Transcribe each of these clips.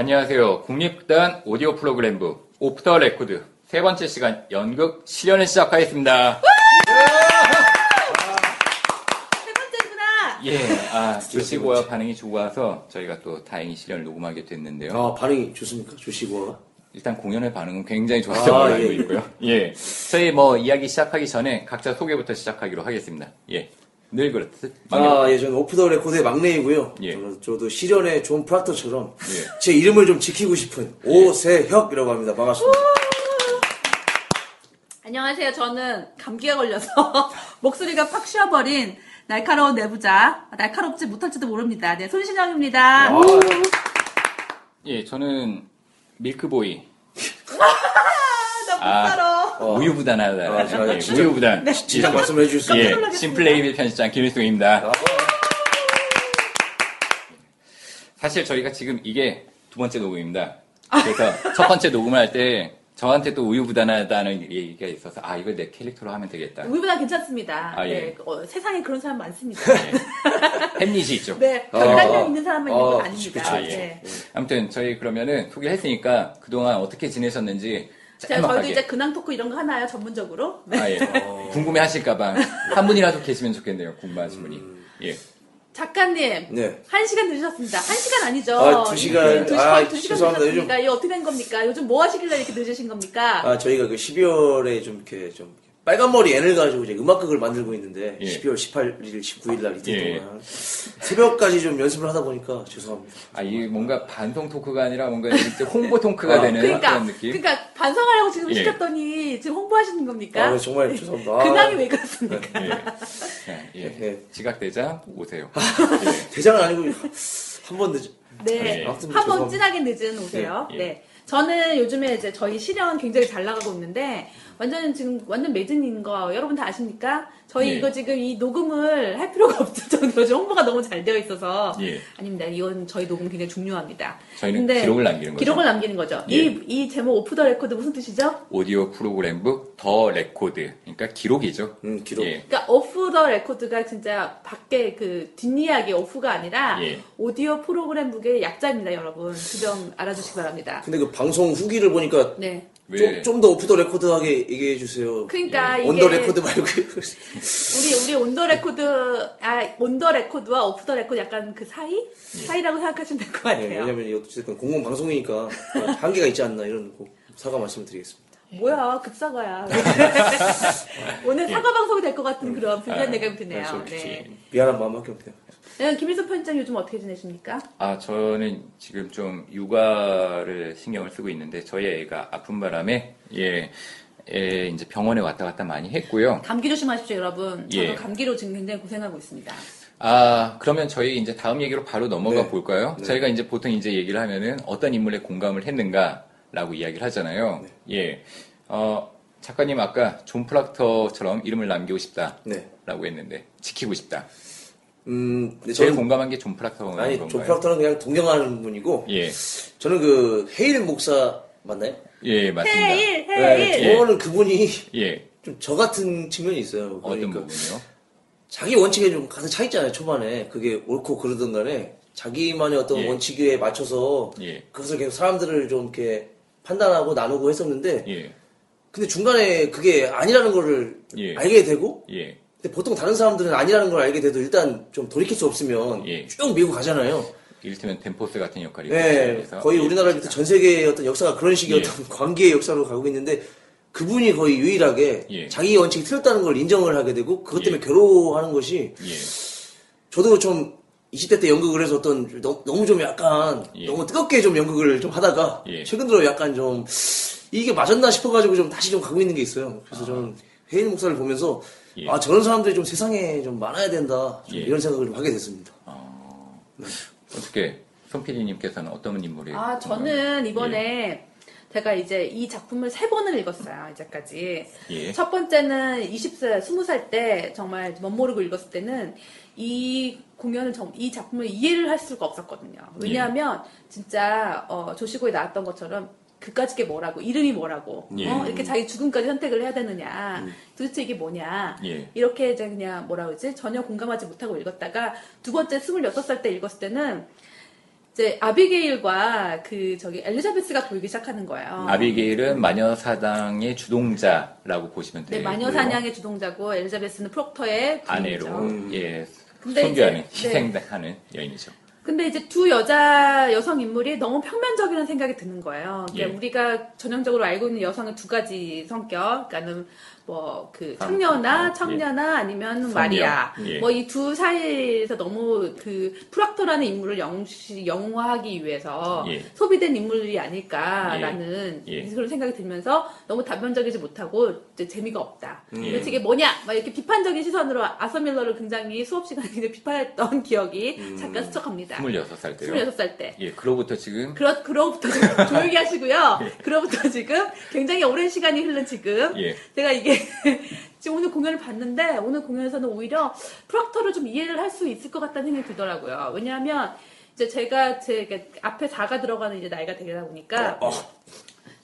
안녕하세요. 국립극단 오디오 프로그램부 off the record 세 번째 시간 연극 시련을 시작하겠습니다. 세 번째구나. 예, 아, 조씨고아 반응이 좋아서 저희가 또 다행히 시련을 녹음하게 됐는데요. 아 반응이 좋습니까? 조씨고아가? 일단 공연의 반응은 굉장히 좋았던 아, 걸로 알고 예. 있고요. 예. 저희 뭐 이야기 시작하기 전에 각자 소개부터 시작하기로 하겠습니다. 예. 늘 그렇듯. 막내- 아, 예, 저는 오프 더 레코드의 막내이고요. 예. 저는, 저도 시련의 존 프락터처럼 예. 제 이름을 좀 지키고 싶은 오세혁이라고 합니다. 반갑습니다. 안녕하세요. 저는 감기에 걸려서 목소리가 팍 쉬어버린 날카로운 내부자. 날카롭지 못할지도 모릅니다. 네, 손신영입니다. 아, 예, 저는 milk boy. 나못 아. 살아. 어. 우유부단하다. 아, 제가 예, 진짜- 우유부단. 진작 말씀해 주실 수 예, 있어요. 놀라겠습니다. 심플레이비 편집장 김일승입니다. 아. 사실 저희가 지금 이게 두 번째 녹음입니다. 그래서 첫 번째 녹음을 할 때 저한테 또 우유부단하다는 얘기가 있어서 아 이걸 내 캐릭터로 하면 되겠다. 우리보다 괜찮습니다. 아, 예. 네, 어, 세상에 그런 사람 많습니다. 햄릿이 있죠. 네, 아. 결단력 있는 사람만 있는 건 아, 아닙니다. 그쵸, 아, 예. 네. 아무튼 저희 그러면은 소개를 했으니까 그동안 어떻게 지내셨는지 자, 저희도. 이제 근황 토크 이런 거 하나요, 전문적으로? 네. 아, 예. 궁금해 하실까봐 한 분이라도 계시면 좋겠네요. 궁금하신 분이. 음. 예. 작가님, 네. 한 시간 늦으셨습니다. 한 시간 아니죠? 아, 두 시간. 네, 두 시간, 아, 두 시간 죄송합니다. 늦으셨습니까? 이게 어떻게 된 겁니까? 요즘 뭐 하시길래 이렇게 늦으신 겁니까? 아, 저희가 그 12월에 좀 이렇게 좀 빨간 머리 N을 가지고 이제 음악극을 만들고 있는데 예. 12월 18일, 19일 날 이틀 예. 동안 새벽까지 좀 연습을 하다 보니까 죄송합니다. 아, 이게 뭔가 반성 토크가 아니라 뭔가 이렇게 홍보 토크가 아, 되는 그러니까, 그런 느낌? 그러니까 반성하려고 지금 예. 시켰더니 지금 홍보하시는 겁니까? 아, 정말 죄송합니다. 아, 근황이 왜 그렇습니까? 예. 예, 예. 네. 지각 대장 오세요. 예. 대장은 아니고 한 번 늦. 네. 예. 아무튼 한번 죄송합니다. 진하게 늦은 오세요. 예, 예. 네. 저는 요즘에 이제 저희 시련 굉장히 잘 나가고 있는데 완전 지금 완전 매진인 거 여러분 다 아십니까? 저희 예. 이거 지금 이 녹음을 할 필요가 없을 정도로 요즘 홍보가 너무 잘 되어 있어서 예. 아닙니다. 이건 저희 녹음 굉장히 중요합니다. 저희는 근데 기록을 남기는 거죠. 기록을 남기는 거죠. 예. 이, 이 제목 오프 더 레코드 무슨 뜻이죠? 오디오 프로그램북 더 레코드. 그러니까 기록이죠. 음, 기록. 예. 그러니까 오프 더 레코드가 진짜 밖에 그 뒷이야기 오프가 아니라 예. 오디오 프로그램북의 약자입니다, 여러분. 그 점 알아주시기 바랍니다. 근데 그 방송 후기를 보니까 네. 왜? 좀더 오프 더 레코드하게 얘기해 주세요. 그러니까 예. 이게 on the record 말고 우리 우리 on the record 아 on the record와 오프 더 레코드 약간 그 사이 사이라고 생각하시면 될것 예, 같아요. 왜냐면 이거 어쨌든 공공 방송이니까 한계가 있지 않나 이런 거 사과 말씀드리겠습니다. 뭐야 급사과야. 오늘 사과 방송이 될 것 같은 그런 불리한 내감이 드네요. 네. 그렇지. 미안한 마음밖에 없네요. 네, 김일성 편집장 요즘 어떻게 지내십니까? 아, 저는 지금 좀 육아를 신경을 쓰고 있는데 저희 애가 아픈 바람에 예, 예, 이제 병원에 왔다 갔다 많이 했고요. 감기 조심하십시오, 여러분. 저도 예. 감기로 지금 굉장히 고생하고 있습니다. 아, 그러면 저희 이제 다음 얘기로 바로 넘어가 네. 볼까요? 네. 저희가 이제 보통 이제 얘기를 하면은 어떤 인물에 공감을 했는가 라고 이야기를 하잖아요. 네. 예. 어, 작가님 아까 존 프락터처럼 이름을 남기고 싶다라고 네. 했는데 지키고 싶다. 음, 근데 제일 저는 공감한 게 존 프락터가 아니 건가요? 존 프락터는 그냥 동경하는 분이고 예. 저는 그 헤일 목사 맞나요? 예, 맞습니다. 헤일, 네, 헤일. 저는 그분이 예. 좀 저 같은 측면이 있어요. 어떤 그러니까 부분이요? 자기 원칙에 좀 가득 차 있잖아요. 초반에 그게 옳고 그러든 간에 자기만의 어떤 예. 원칙에 맞춰서 예. 그것을 계속 사람들을 좀 이렇게 판단하고 나누고 했었는데 예. 근데 중간에 그게 아니라는 거를 예. 알게 되고 예. 근데 보통 다른 사람들은 아니라는 걸 알게 돼도 일단 좀 돌이킬 수 없으면 예. 쭉 밀고 가잖아요. 이를테면 덴포스 같은 역할이고 네, 거의 예. 우리나라 밑에 전 세계의 어떤 역사가 그런 식의 예. 어떤 관계의 역사로 가고 있는데 그분이 거의 유일하게 예. 자기 원칙이 틀렸다는 걸 인정을 하게 되고 그것 때문에 괴로워하는 것이 예. 저도 좀 20대 때 연극을 해서 어떤 너무, 너무 좀 약간 예. 너무 뜨겁게 좀 연극을 좀 하다가 예. 최근 들어 약간 좀 이게 맞았나 싶어가지고 좀 다시 좀 가고 있는 게 있어요. 그래서 저는 헤일 목사를 보면서 예. 아 저런 사람들이 좀 세상에 좀 많아야 된다 좀 예. 이런 생각을 좀 하게 됐습니다. 어떻게 손 PD님께서는 어떤 인물이 아, 저는 이번에 제가 이제 이 작품을 세 번을 읽었어요, 이제까지. 예. 첫 번째는 20살, 20살 때 정말 멋 모르고 읽었을 때는 이 공연을, 정, 이 작품을 이해를 할 수가 없었거든요. 왜냐하면 진짜, 어, 조시고에 나왔던 것처럼 그까짓 게 뭐라고, 이름이 뭐라고, 예. 어? 이렇게 자기 죽음까지 선택을 해야 되느냐, 도대체 이게 뭐냐, 예. 이렇게 이제 그냥 뭐라 그러지? 전혀 공감하지 못하고 읽었다가 두 번째 26살 때 읽었을 때는 이제 아비게일과 그 저기 엘리자베스가 보이기 시작하는 거예요. 아비게일은 마녀 사당의 주동자라고 보시면 네, 되고요. 마녀 사냥의 주동자고 엘리자베스는 프록터의 아내로 부인이죠. 예 근데 선교하는 희생하는 여인이죠. 근데 이제 두 여자 여성 인물이 너무 평면적이라는 생각이 드는 거예요. 그러니까 예. 우리가 전형적으로 알고 있는 여성은 두 가지 성격, 그러니까는 뭐그 아, 청녀나 예. 청녀나 아니면. 마리아, 예. 뭐이 두 사이에서 너무 그 프락토라는 인물을 영시, 영화하기 위해서 예. 소비된 인물이 아닐까라는 예. 예. 그런 생각이 들면서 너무 단편적이지 못하고 재미가 없다. 예. 그래서 이게 뭐냐, 막 이렇게 비판적인 시선으로 아서 밀러를 굉장히 수업 시간에 비판했던 기억이 음. 잠깐 스쳐갑니다. 26살 때요. 26살 때. 예, 그로부터 지금 그러, 그로부터 지금 조용히 하시고요. 그로부터 지금 굉장히 오랜 시간이 흐른 지금 예. 제가 이게 지금 오늘 공연을 봤는데 오늘 공연에서는 오히려 프락터를 좀 이해를 할 수 있을 것 같다는 생각이 들더라고요. 왜냐하면 이제 제가 제 앞에 4가 들어가는 이제 나이가 되다 보니까 어,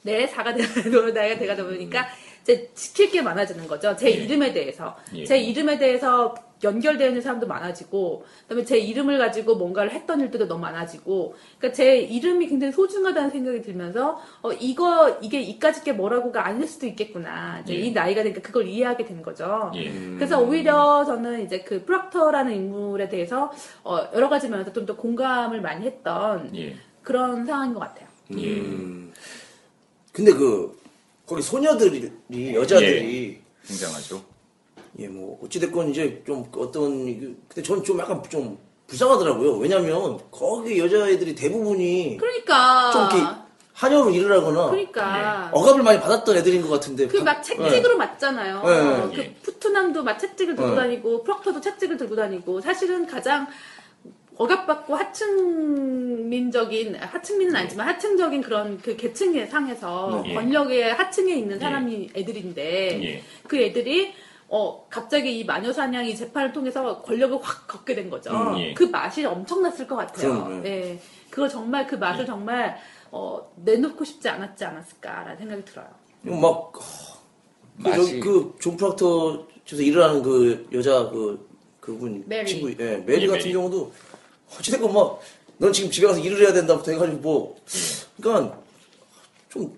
네, 4가 되는 나이가 되다 보니까 이제 지킬 게 많아지는 거죠. 제 예. 이름에 대해서. 예. 제 이름에 대해서 연결되어 있는 사람도 많아지고, 그다음에 제 이름을 가지고 뭔가를 했던 일들도 너무 많아지고, 그러니까 제 이름이 굉장히 소중하다는 생각이 들면서, 어, 이거, 이게 이까짓 게 뭐라고가 아닐 수도 있겠구나. 이제 예. 이 나이가 되니까 그걸 이해하게 된 거죠. 예. 그래서 오히려 저는 이제 그 프락터라는 인물에 대해서, 어, 여러 가지 면에서 좀 더 공감을 많이 했던 예. 그런 상황인 것 같아요. 음. 근데 그 거기 소녀들이 여자들이 굉장하죠. 예 뭐 어찌됐건 이제 좀 어떤 이게- 근데 저는 좀 약간 좀 불쌍하더라고요. 왜냐면 거기 여자애들이 대부분이 그러니까. 좀 이렇게 한여로 일을 하거나 그러니까. 억압을 많이 받았던 애들인 것 같은데 그막 바- 채찍으로 맞잖아요. 네. 그 예. 푸트남도 막 채찍을 들고 네. 다니고 프럭터도 채찍을 들고 다니고 사실은 가장 억압받고 하층민적인 하층민은 아니지만 하층적인 그런 그 계층의 상에서 네. 권력의 하층에 있는 사람이 애들인데 예. 그 애들이 어 갑자기 이 마녀 사냥이 재판을 통해서 권력을 확 걷게 된 거죠. 음, 예. 그 맛이 엄청났을 것 같아요. 그럼, 예. 그걸 정말 그 맛을 예. 정말 어, 내놓고 싶지 않았지 않았을까라는 생각이 들어요. 막 그, 맛이 그존 프락터 저서 일을 하는 그 여자 그 그분 메리. 친구 예 메리 예, 같은 메리. 경우도 어찌됐건 막 넌 지금 집에 가서 일을 해야 된다부터 해가지고 뭐 그러니까 좀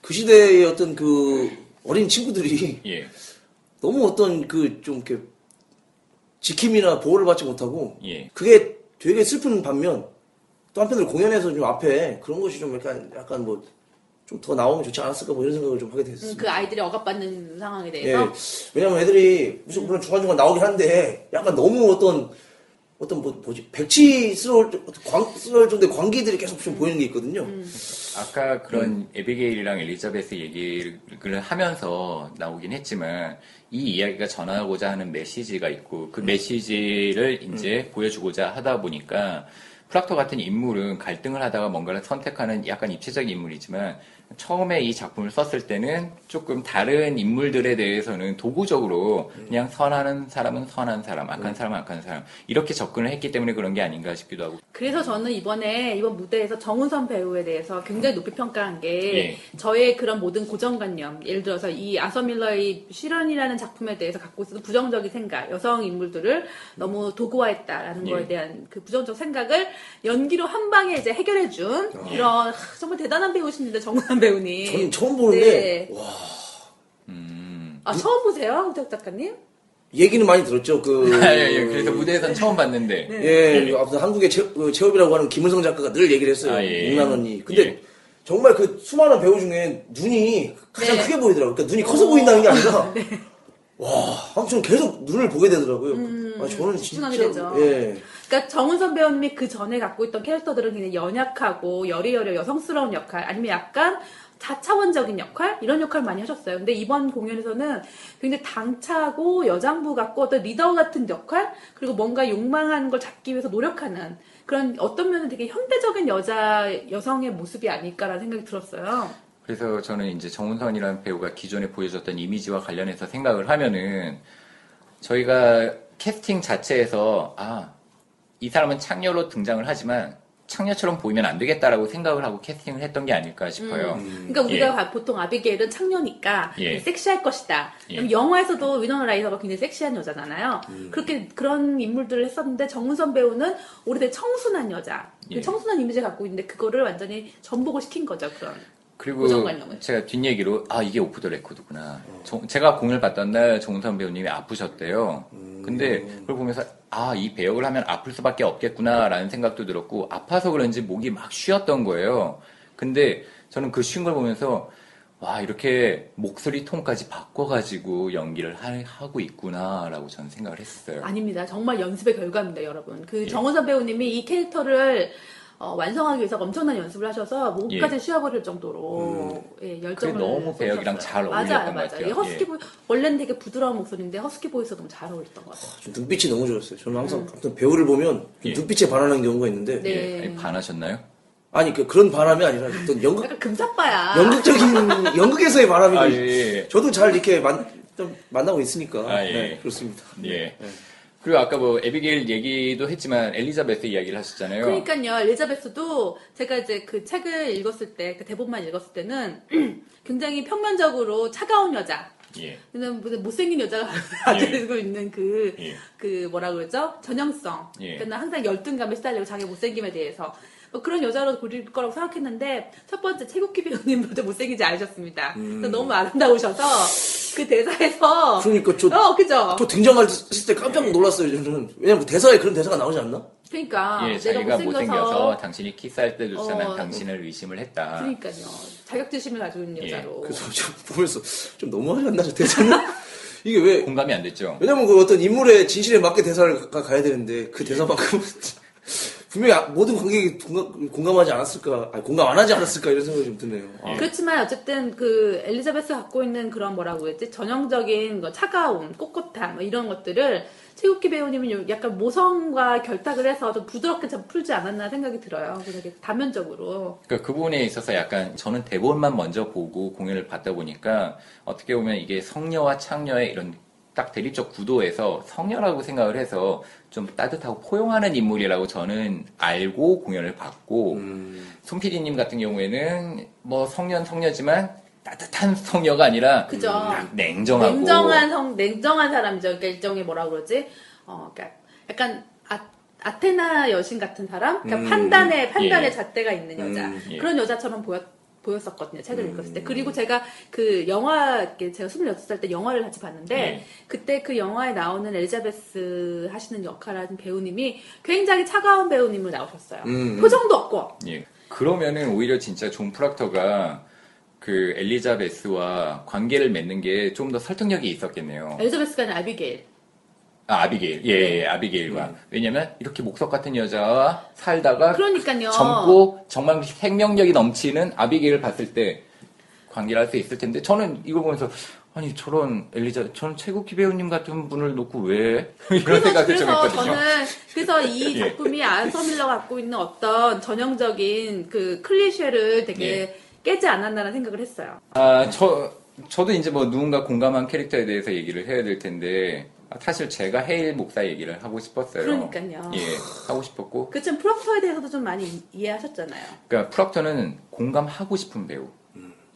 그 시대의 어떤 그 어린 친구들이 예. 너무 어떤 그 좀 이렇게 지킴이나 보호를 받지 못하고 예. 그게 되게 슬픈 반면 또 한편으로 공연에서 좀 앞에 그런 것이 좀 약간 약간 뭐 좀 더 나오면 좋지 않았을까 뭐 이런 생각을 좀 하게 됐어요. 음, 그 아이들이 억압받는 상황에 예. 대해서 왜냐면 애들이 무슨 물론 중간중간 나오긴 한데 약간 너무 어떤 어떤 뭐, 뭐지? 백치스러울 정- 광스러울 정도의 광기들이 계속 좀 보이는 게 있거든요. 아까 그런 에비게일이랑 엘리자베스 얘기를 하면서 나오긴 했지만 이 이야기가 전하고자 하는 메시지가 있고 그 메시지를 이제 보여주고자 하다 보니까 프락터 같은 인물은 갈등을 하다가 뭔가를 선택하는 약간 입체적인 인물이지만 처음에 이 작품을 썼을 때는 조금 다른 인물들에 대해서는 도구적으로 그냥 선하는 사람은 선한 사람, 악한 사람은 악한 사람 이렇게 접근을 했기 때문에 그런 게 아닌가 싶기도 하고 그래서 저는 이번에 이번 무대에서 정우선 배우에 대해서 굉장히 높이 평가한 게 예. 저의 그런 모든 고정관념 예를 들어서 이 아서 밀러의 실현이라는 작품에 대해서 갖고 있었던 부정적인 생각 여성 인물들을 너무 도구화했다라는 예. 거에 대한 그 부정적 생각을 연기로 한 방에 이제 해결해준 이런 하, 정말 대단한 배우십니다 정우선 배우님 저는 처음 보는데 네. 와 음. 아 처음 보세요 우택 작가님 얘기는 많이 들었죠. 그 아, 예, 예. 그래서 무대에선 처음 봤는데 예, 아무튼 한국의 체, 그 체업이라고 하는 김은성 작가가 늘 얘기를 했어요. 아, 예. 육난 언니. 근데 예. 정말 그 수많은 배우 중에 눈이 가장 네. 크게 보이더라고요. 그러니까 눈이 커서 보인다는 게 아니라 와, 아무튼 계속 눈을 보게 되더라고요. 아, 저는 진짜 음, 되죠. 예. 그러니까 정은선 배우님이 그 전에 갖고 있던 캐릭터들은 그냥 연약하고 여리여리 여성스러운 역할 아니면 약간 자차원적인 역할 이런 역할 많이 하셨어요. 근데 이번 공연에서는 굉장히 당차고 여장부 같고 어떤 리더 같은 역할 그리고 뭔가 욕망하는 걸 잡기 위해서 노력하는 그런 어떤 면은 되게 현대적인 여자 여성의 모습이 아닐까라는 생각이 들었어요. 그래서 저는 이제 정운선이라는 배우가 기존에 보여줬던 이미지와 관련해서 생각을 하면은 저희가 캐스팅 자체에서 아, 이 사람은 창녀로 등장을 하지만 창녀처럼 보이면 안 되겠다라고 생각을 하고 캐스팅을 했던 게 아닐까 싶어요. 그러니까 우리가 봐- 보통 아비게일은 창녀니까 예. 섹시할 것이다. 예. 영화에서도 위너나 라이더가 굉장히 섹시한 여자잖아요. 음. 그렇게 그런 인물들을 했었는데 정우선 배우는 오래된 청순한 여자, 그 예. 청순한 이미지를 갖고 있는데 그거를 완전히 전복을 시킨 거죠. 그런. 그리고. 제가 뒷얘기로 아 이게 오프 더 레코드구나. 저- 제가 공을 봤던 날 정우선 배우님이 아프셨대요. 근데 그걸 보면서 아 이 배역을 하면 아플 수밖에 없겠구나라는 생각도 들었고 아파서 그런지 목이 막 쉬었던 거예요. 근데 저는 그쉰걸 보면서 와 이렇게 목소리 톤까지 바꿔가지고 연기를 하, 하고 있구나라고 저는 생각을 했어요. 아닙니다. 정말 연습의 결과입니다, 여러분. 예. 그 정우선 배우님이 이 캐릭터를 어, 완성하기 위해서 엄청난 연습을 하셔서 목까지 예. 쉬어버릴 정도로 예, 열정을 그게 너무 배역이랑. 잘 어울렸던 맞아요, 것 맞아요. 같아요. 이 허스키 예. 보이 원래는 되게 부드러운 목소리인데 허스키 보이스 너무 잘 어울렸던 것 같아요. 좀 눈빛이 너무 좋았어요. 저는 항상 어떤 배우를 보면 예. 눈빛에 반하는 경우가 있는데 네. 예, 아니, 반하셨나요? 아니 그 그런 반함이 아니라 어떤 연극 약간 금사빠야. 연극적인 연극에서의 반함이 아, 예, 예. 저도 잘 이렇게 만, 좀 만나고 있으니까 아, 예. 네, 그렇습니다. 예. 그리고 아까 뭐 에비게일 얘기도 했지만 엘리자베스 이야기를 하셨잖아요. 그러니까요, 엘리자베스도 제가 이제 그 책을 읽었을 때, 그 대본만 읽었을 때는 굉장히 평면적으로 차가운 여자. 예. 그냥 무슨 못생긴 여자가 가지고 있는 그, 예. 그 뭐라 그러죠? 전형성. 예. 그러니까 항상 열등감에 시달리고 자기 못생김에 대해서. 뭐 그런 여자로 그릴 거라고 생각했는데, 첫 번째 최국희 배우님도 못생기지 않으셨습니다. 그래서 너무 아름다우셔서, 그 대사에서. 그러니까 저- 어, 그죠? 저 등장했을 때 깜짝 놀랐어요. 저는 왜냐면 뭐 대사에 그런 대사가 나오지 않나? 그러니까. 예, 내가 자기가 못생겨서. 못생겨서 당신이 키스할 때조차는 어. 당신을 의심을 했다. 그러니까요. 자격지심을 가지고 있는 예. 여자로. 그래서 저 보면서 좀 너무하지 않나 저 대사는? 이게 왜? 공감이 안 됐죠? 왜냐면 그 어떤 인물의 진실에 맞게 대사를 가, 가야 되는데 그 대사만큼은 분명히 아- 모든 관객이 공감, 공감 하지 않았을까, 아니, 공감 안 하지 않았을까 이런 생각이 좀 드네요. 아. 그렇지만 어쨌든 그 엘리자베스 갖고 있는 그런 뭐라고 했지 전형적인 거 차가움, 꼿꼿함 뭐 이런 것들을 최국기 배우님은 요- 약간 모성과 결탁을 해서 좀 부드럽게 좀 풀지 않았나 생각이 들어요. 되게 다면적으로. 그러니까 그 부분에 있어서 약간 저는 대본만 먼저 보고 공연을 봤다 보니까 어떻게 보면 이게 성녀와 창녀의 이런 딱 대립적 구도에서 성녀라고 생각을 해서 좀 따뜻하고 포용하는 인물이라고 저는 알고 공연을 봤고 음. 손 PD님 같은 경우에는 뭐 성년 성녀지만 따뜻한 성녀가 아니라 그죠. 약 냉정하고 냉정한 성, 냉정한 사람이죠. 그러니까 일종의 뭐라 그러지? 어, 그러니까 약간 아, 아테나 여신 같은 사람? 그러니까 음. 판단의, 판단의 예. 잣대가 있는 여자. 음, 예. 그런 여자처럼 보였, 보였었거든요. 책을 읽었을 때. 그리고 제가 그 영화, 제가 26살 때 영화를 같이 봤는데, 예. 그때 그 영화에 나오는 엘리자베스 하시는 역할을 하는 배우님이 굉장히 차가운 배우님을 나오셨어요. 음. 표정도 없고. 예. 그러면은 오히려 진짜 존 프락터가 그 엘리자베스와 관계를 맺는 게 좀 더 설득력이 있었겠네요. 엘리자베스가 아니라 아비게일. 아, 아비게일. 예, 예, 아비게일과. 왜냐면 이렇게 목석 같은 여자와 살다가 그러니까요. 젊고 정말 생명력이 넘치는 아비게일을 봤을 때 관계를 할 수 있을 텐데 저는 이걸 보면서 아니 저런 엘리자 저는 최국희 배우님 같은 분을 놓고 왜 이런 생각을 좀 했거든요. 저는 그래서 이 예. 작품이 안서 밀러가 갖고 있는 어떤 전형적인 그 클리셰를 되게 예. 깨지 않았나라는 생각을 했어요. 아, 저, 저도 이제 뭐 누군가 공감한 캐릭터에 대해서 얘기를 해야 될 텐데, 아, 사실 제가 헤일 목사 얘기를 하고 싶었어요. 그러니까요. 예, 하고 싶었고. 그참 프로프터에 대해서도 좀 많이 이- 이해하셨잖아요. 그러니까 프럭터는 공감하고 싶은 배우.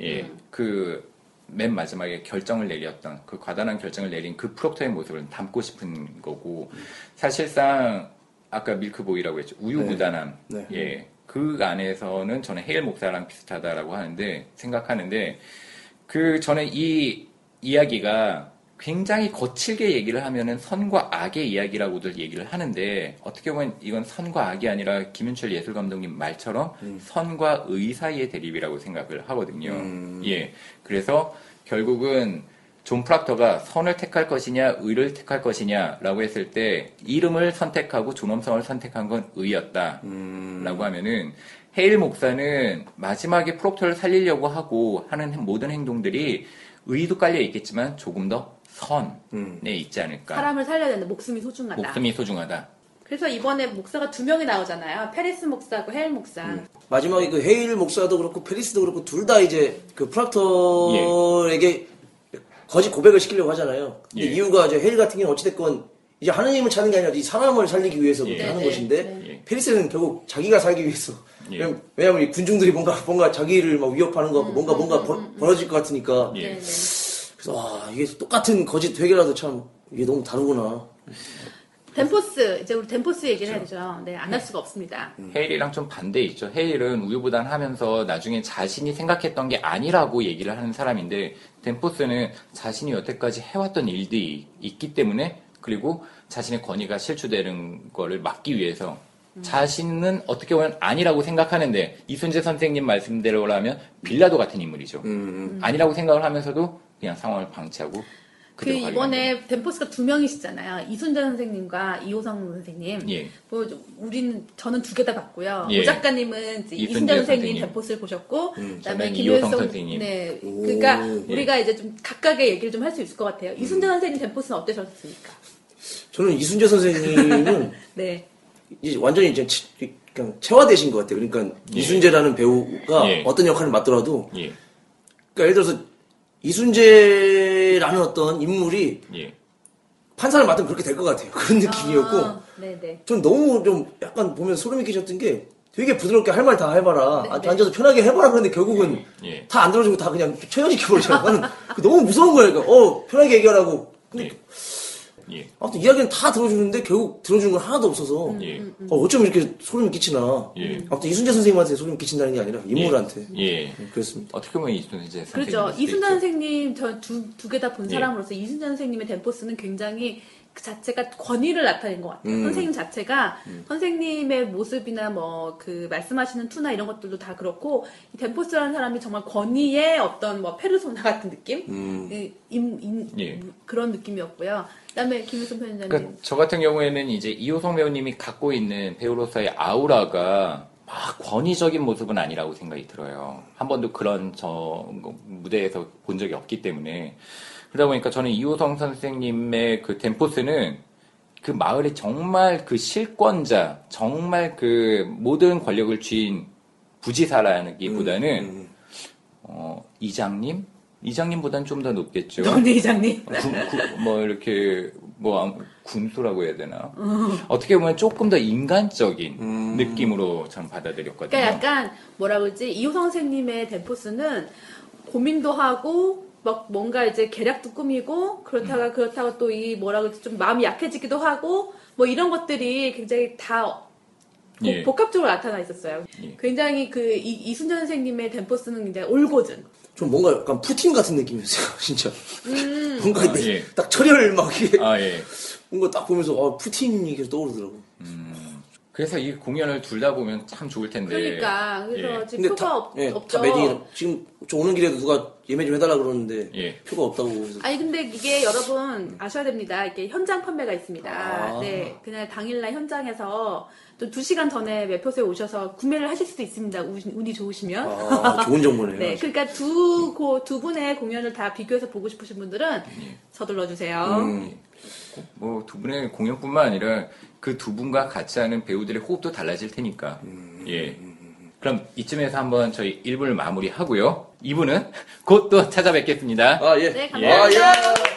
예, 음. 그, 맨 마지막에 결정을 내렸던, 그 과단한 결정을 내린 그 프럭터의 모습을 담고 싶은 거고, 사실상, 아까 밀크보이라고 했죠. 우유부단함. 네. 예. 그 안에서는 저는 헤일 목사랑 비슷하다라고 하는데, 생각하는데, 그, 저는 이 이야기가 굉장히 거칠게 얘기를 하면은 선과 악의 이야기라고들 얘기를 하는데, 어떻게 보면 이건 선과 악이 아니라 김윤철 예술 감독님 말처럼 선과 의 사이의 대립이라고 생각을 하거든요. 음. 예. 그래서 결국은 존 프락터가 선을 택할 것이냐, 의를 택할 것이냐라고 했을 때, 이름을 선택하고 존엄성을 선택한 건 의였다. 음. 라고 하면은 헤일 목사는 마지막에 프록터를 살리려고 하고 하는 모든 행동들이 의도 깔려 있겠지만 조금 더 선에 음. 있지 않을까. 사람을 살려야 되는데 목숨이 소중하다. 목숨이 소중하다. 그래서 이번에 목사가 두 명이 나오잖아요. 패리스 목사하고 헤일 목사. 음. 마지막에 그 헤일 목사도 그렇고 패리스도 그렇고 둘 다 이제 그 프락터에게 거짓 고백을 시키려고 하잖아요. 근데 예. 이유가 이제 헤일 같은 경우는 어찌됐건 이제 하느님을 찾는 게 아니라 이 사람을 살리기 위해서 그렇게 예. 하는 네, 것인데 네. 예. 패리스는 결국 자기가 살기 위해서 예. 왜냐면, 이 군중들이 뭔가 뭔가 자기를 막 위협하는 거 같고 뭔가 뭔가 벌, 벌어질 것 같으니까 예. 네, 네. 그래서 와 이게 똑같은 거짓 회계라도 참 이게 너무 다르구나. 덴포스 이제 우리 덴포스 얘기를 그렇죠. 해야죠. 네, 안 할 수가 없습니다. 헤일이랑 좀 반대 있죠. 헤일은 우유부단하면서 나중에 자신이 생각했던 게 아니라고 얘기를 하는 사람인데 덴포스는 자신이 여태까지 해왔던 일들이 있기 때문에 그리고 자신의 권위가 실추되는 거를 막기 위해서 자신은 어떻게 보면 아니라고 생각하는데 이순재 선생님 말씀대로라면 빌라도 같은 인물이죠. 아니라고 생각을 하면서도 그냥 상황을 방치하고 그 이번에 덴포스가 두 명이시잖아요. 이순재 선생님과 이호성 선생님. 예. 뭐 좀- 우리는 저는 두 개 다 봤고요. 예. 오 작가님은 이제 이순재 이순재 선생님. 덴포스를 보셨고, 그다음에 저는 김효성 선생님. 네, 오. 그러니까 예. 우리가 이제 좀 각각의 얘기를 좀 할 수 있을 것 같아요. 이순재 선생님 덴포스는 어떠셨습니까? 저는 이순재 선생님은 네, 이제 완전히 이제 치- 그냥 체화되신 것 같아요. 그러니까 이순재라는 배우가 예. 어떤 역할을 맡더라도 예. 그러니까 예를 들어서 이순재라는 어떤 인물이 예. 판사를 맡으면 그렇게 될 것 같아요. 그런 느낌이었고 아, 네, 네. 전 너무 좀 약간 보면 소름이 끼쳤던 게 되게 부드럽게 할 말 다 해봐라. 네, 아, 네. 앉아서 편하게 해봐라. 그런데 결국은 예. 다안 들어주고 다 그냥 처형시켜버리잖아요. 나는 그게 너무 무서운 거예요. 그러니까 어, 편하게 얘기하라고. 근데 예. 예. 아무튼 이야기는 다 들어주는데 결국 들어주는 건 하나도 없어서 예. 어, 어쩜 이렇게 소름이 끼치나. 예. 아무튼 이순재 선생님한테 소름이 끼친다는 게 아니라 인물한테. 예. 네, 그렇습니다. 어떻게 보면 이순재 선생님. 그렇죠. 이순재 선생님 저 두 두 개 다본 예. 사람으로서 이순재 선생님의 덴포스는 굉장히 그 자체가 권위를 나타낸 것 같아요. 음. 선생님 자체가 선생님의 모습이나 뭐 그 말씀하시는 투나 이런 것들도 다 그렇고 이 덴포스라는 사람이 정말 권위의 어떤 뭐 페르소나 같은 느낌, 음. 이- 임- 임- 예. 그런 느낌이었고요. 그다음에 김일순 편집장님. 그러니까 저 같은 경우에는 이제 이호성 배우님이 갖고 있는 배우로서의 아우라가 막 권위적인 모습은 아니라고 생각이 들어요. 한 번도 그런 저 무대에서 본 적이 없기 때문에 그러다 보니까 저는 이호성 선생님의 그 덴포스는 그 마을의 정말 그 실권자, 정말 그 모든 권력을 쥐인 부지사라기보다는 음. 어, 이장님, 이장님보다는 좀더 높겠죠. 노은혜 이장님. 군, 군- 뭐 이렇게 뭐 군수라고 해야 되나 어떻게 보면 조금 더 인간적인 음. 느낌으로 저는 받아들였거든요. 그러니까 약간 뭐라 그러지 이호성 선생님의 덴포스는 고민도 하고 막 뭔가 이제 계략도 꾸미고 음. 그렇다가 그렇다고 또 이 뭐라 그러지 좀 마음이 약해지기도 하고 뭐 이런 것들이 굉장히 다 복- 예. 복합적으로 나타나 있었어요. 예. 굉장히 그 이, 이순재 선생님의 덴포스는 굉장히 올고든. 좀 뭔가 약간 푸틴 같은 느낌이었어요, 진짜. 음. 뭔가 아, 예. 딱 철혈 막 이게 아 예. 뭔가 딱 보면서 아, 푸틴이 계속 떠오르더라고. 그래서 이 공연을 둘 다 보면 참 좋을 텐데. 그러니까 그래서 예. 지금 표가 다, 없, 예, 없죠. 다 매진이 지금 저 오는 길에도 누가 예매 좀 해달라 그러는데 예. 표가 없다고 해서 아니 근데 이게 여러분 아셔야 됩니다. 이게 현장 판매가 있습니다. 아. 네, 그냥 당일날 현장에서 또 2시간 전에 매표소에 오셔서 구매를 하실 수도 있습니다. 운- 운이 좋으시면. 아, 좋은 정보네요. 네, 그러니까 두, 고, 두 분의 공연을 다 비교해서 보고 싶으신 분들은 서둘러 주세요. 음. 뭐 두 분의 공연뿐만 아니라 그 두 분과 같이 하는 배우들의 호흡도 달라질 테니까. 예. 그럼 이쯤에서 한번 저희 1부를 마무리하고요. 2부는 곧 또 찾아뵙겠습니다. 아, 예. 네, 아, 감사합니다. 예.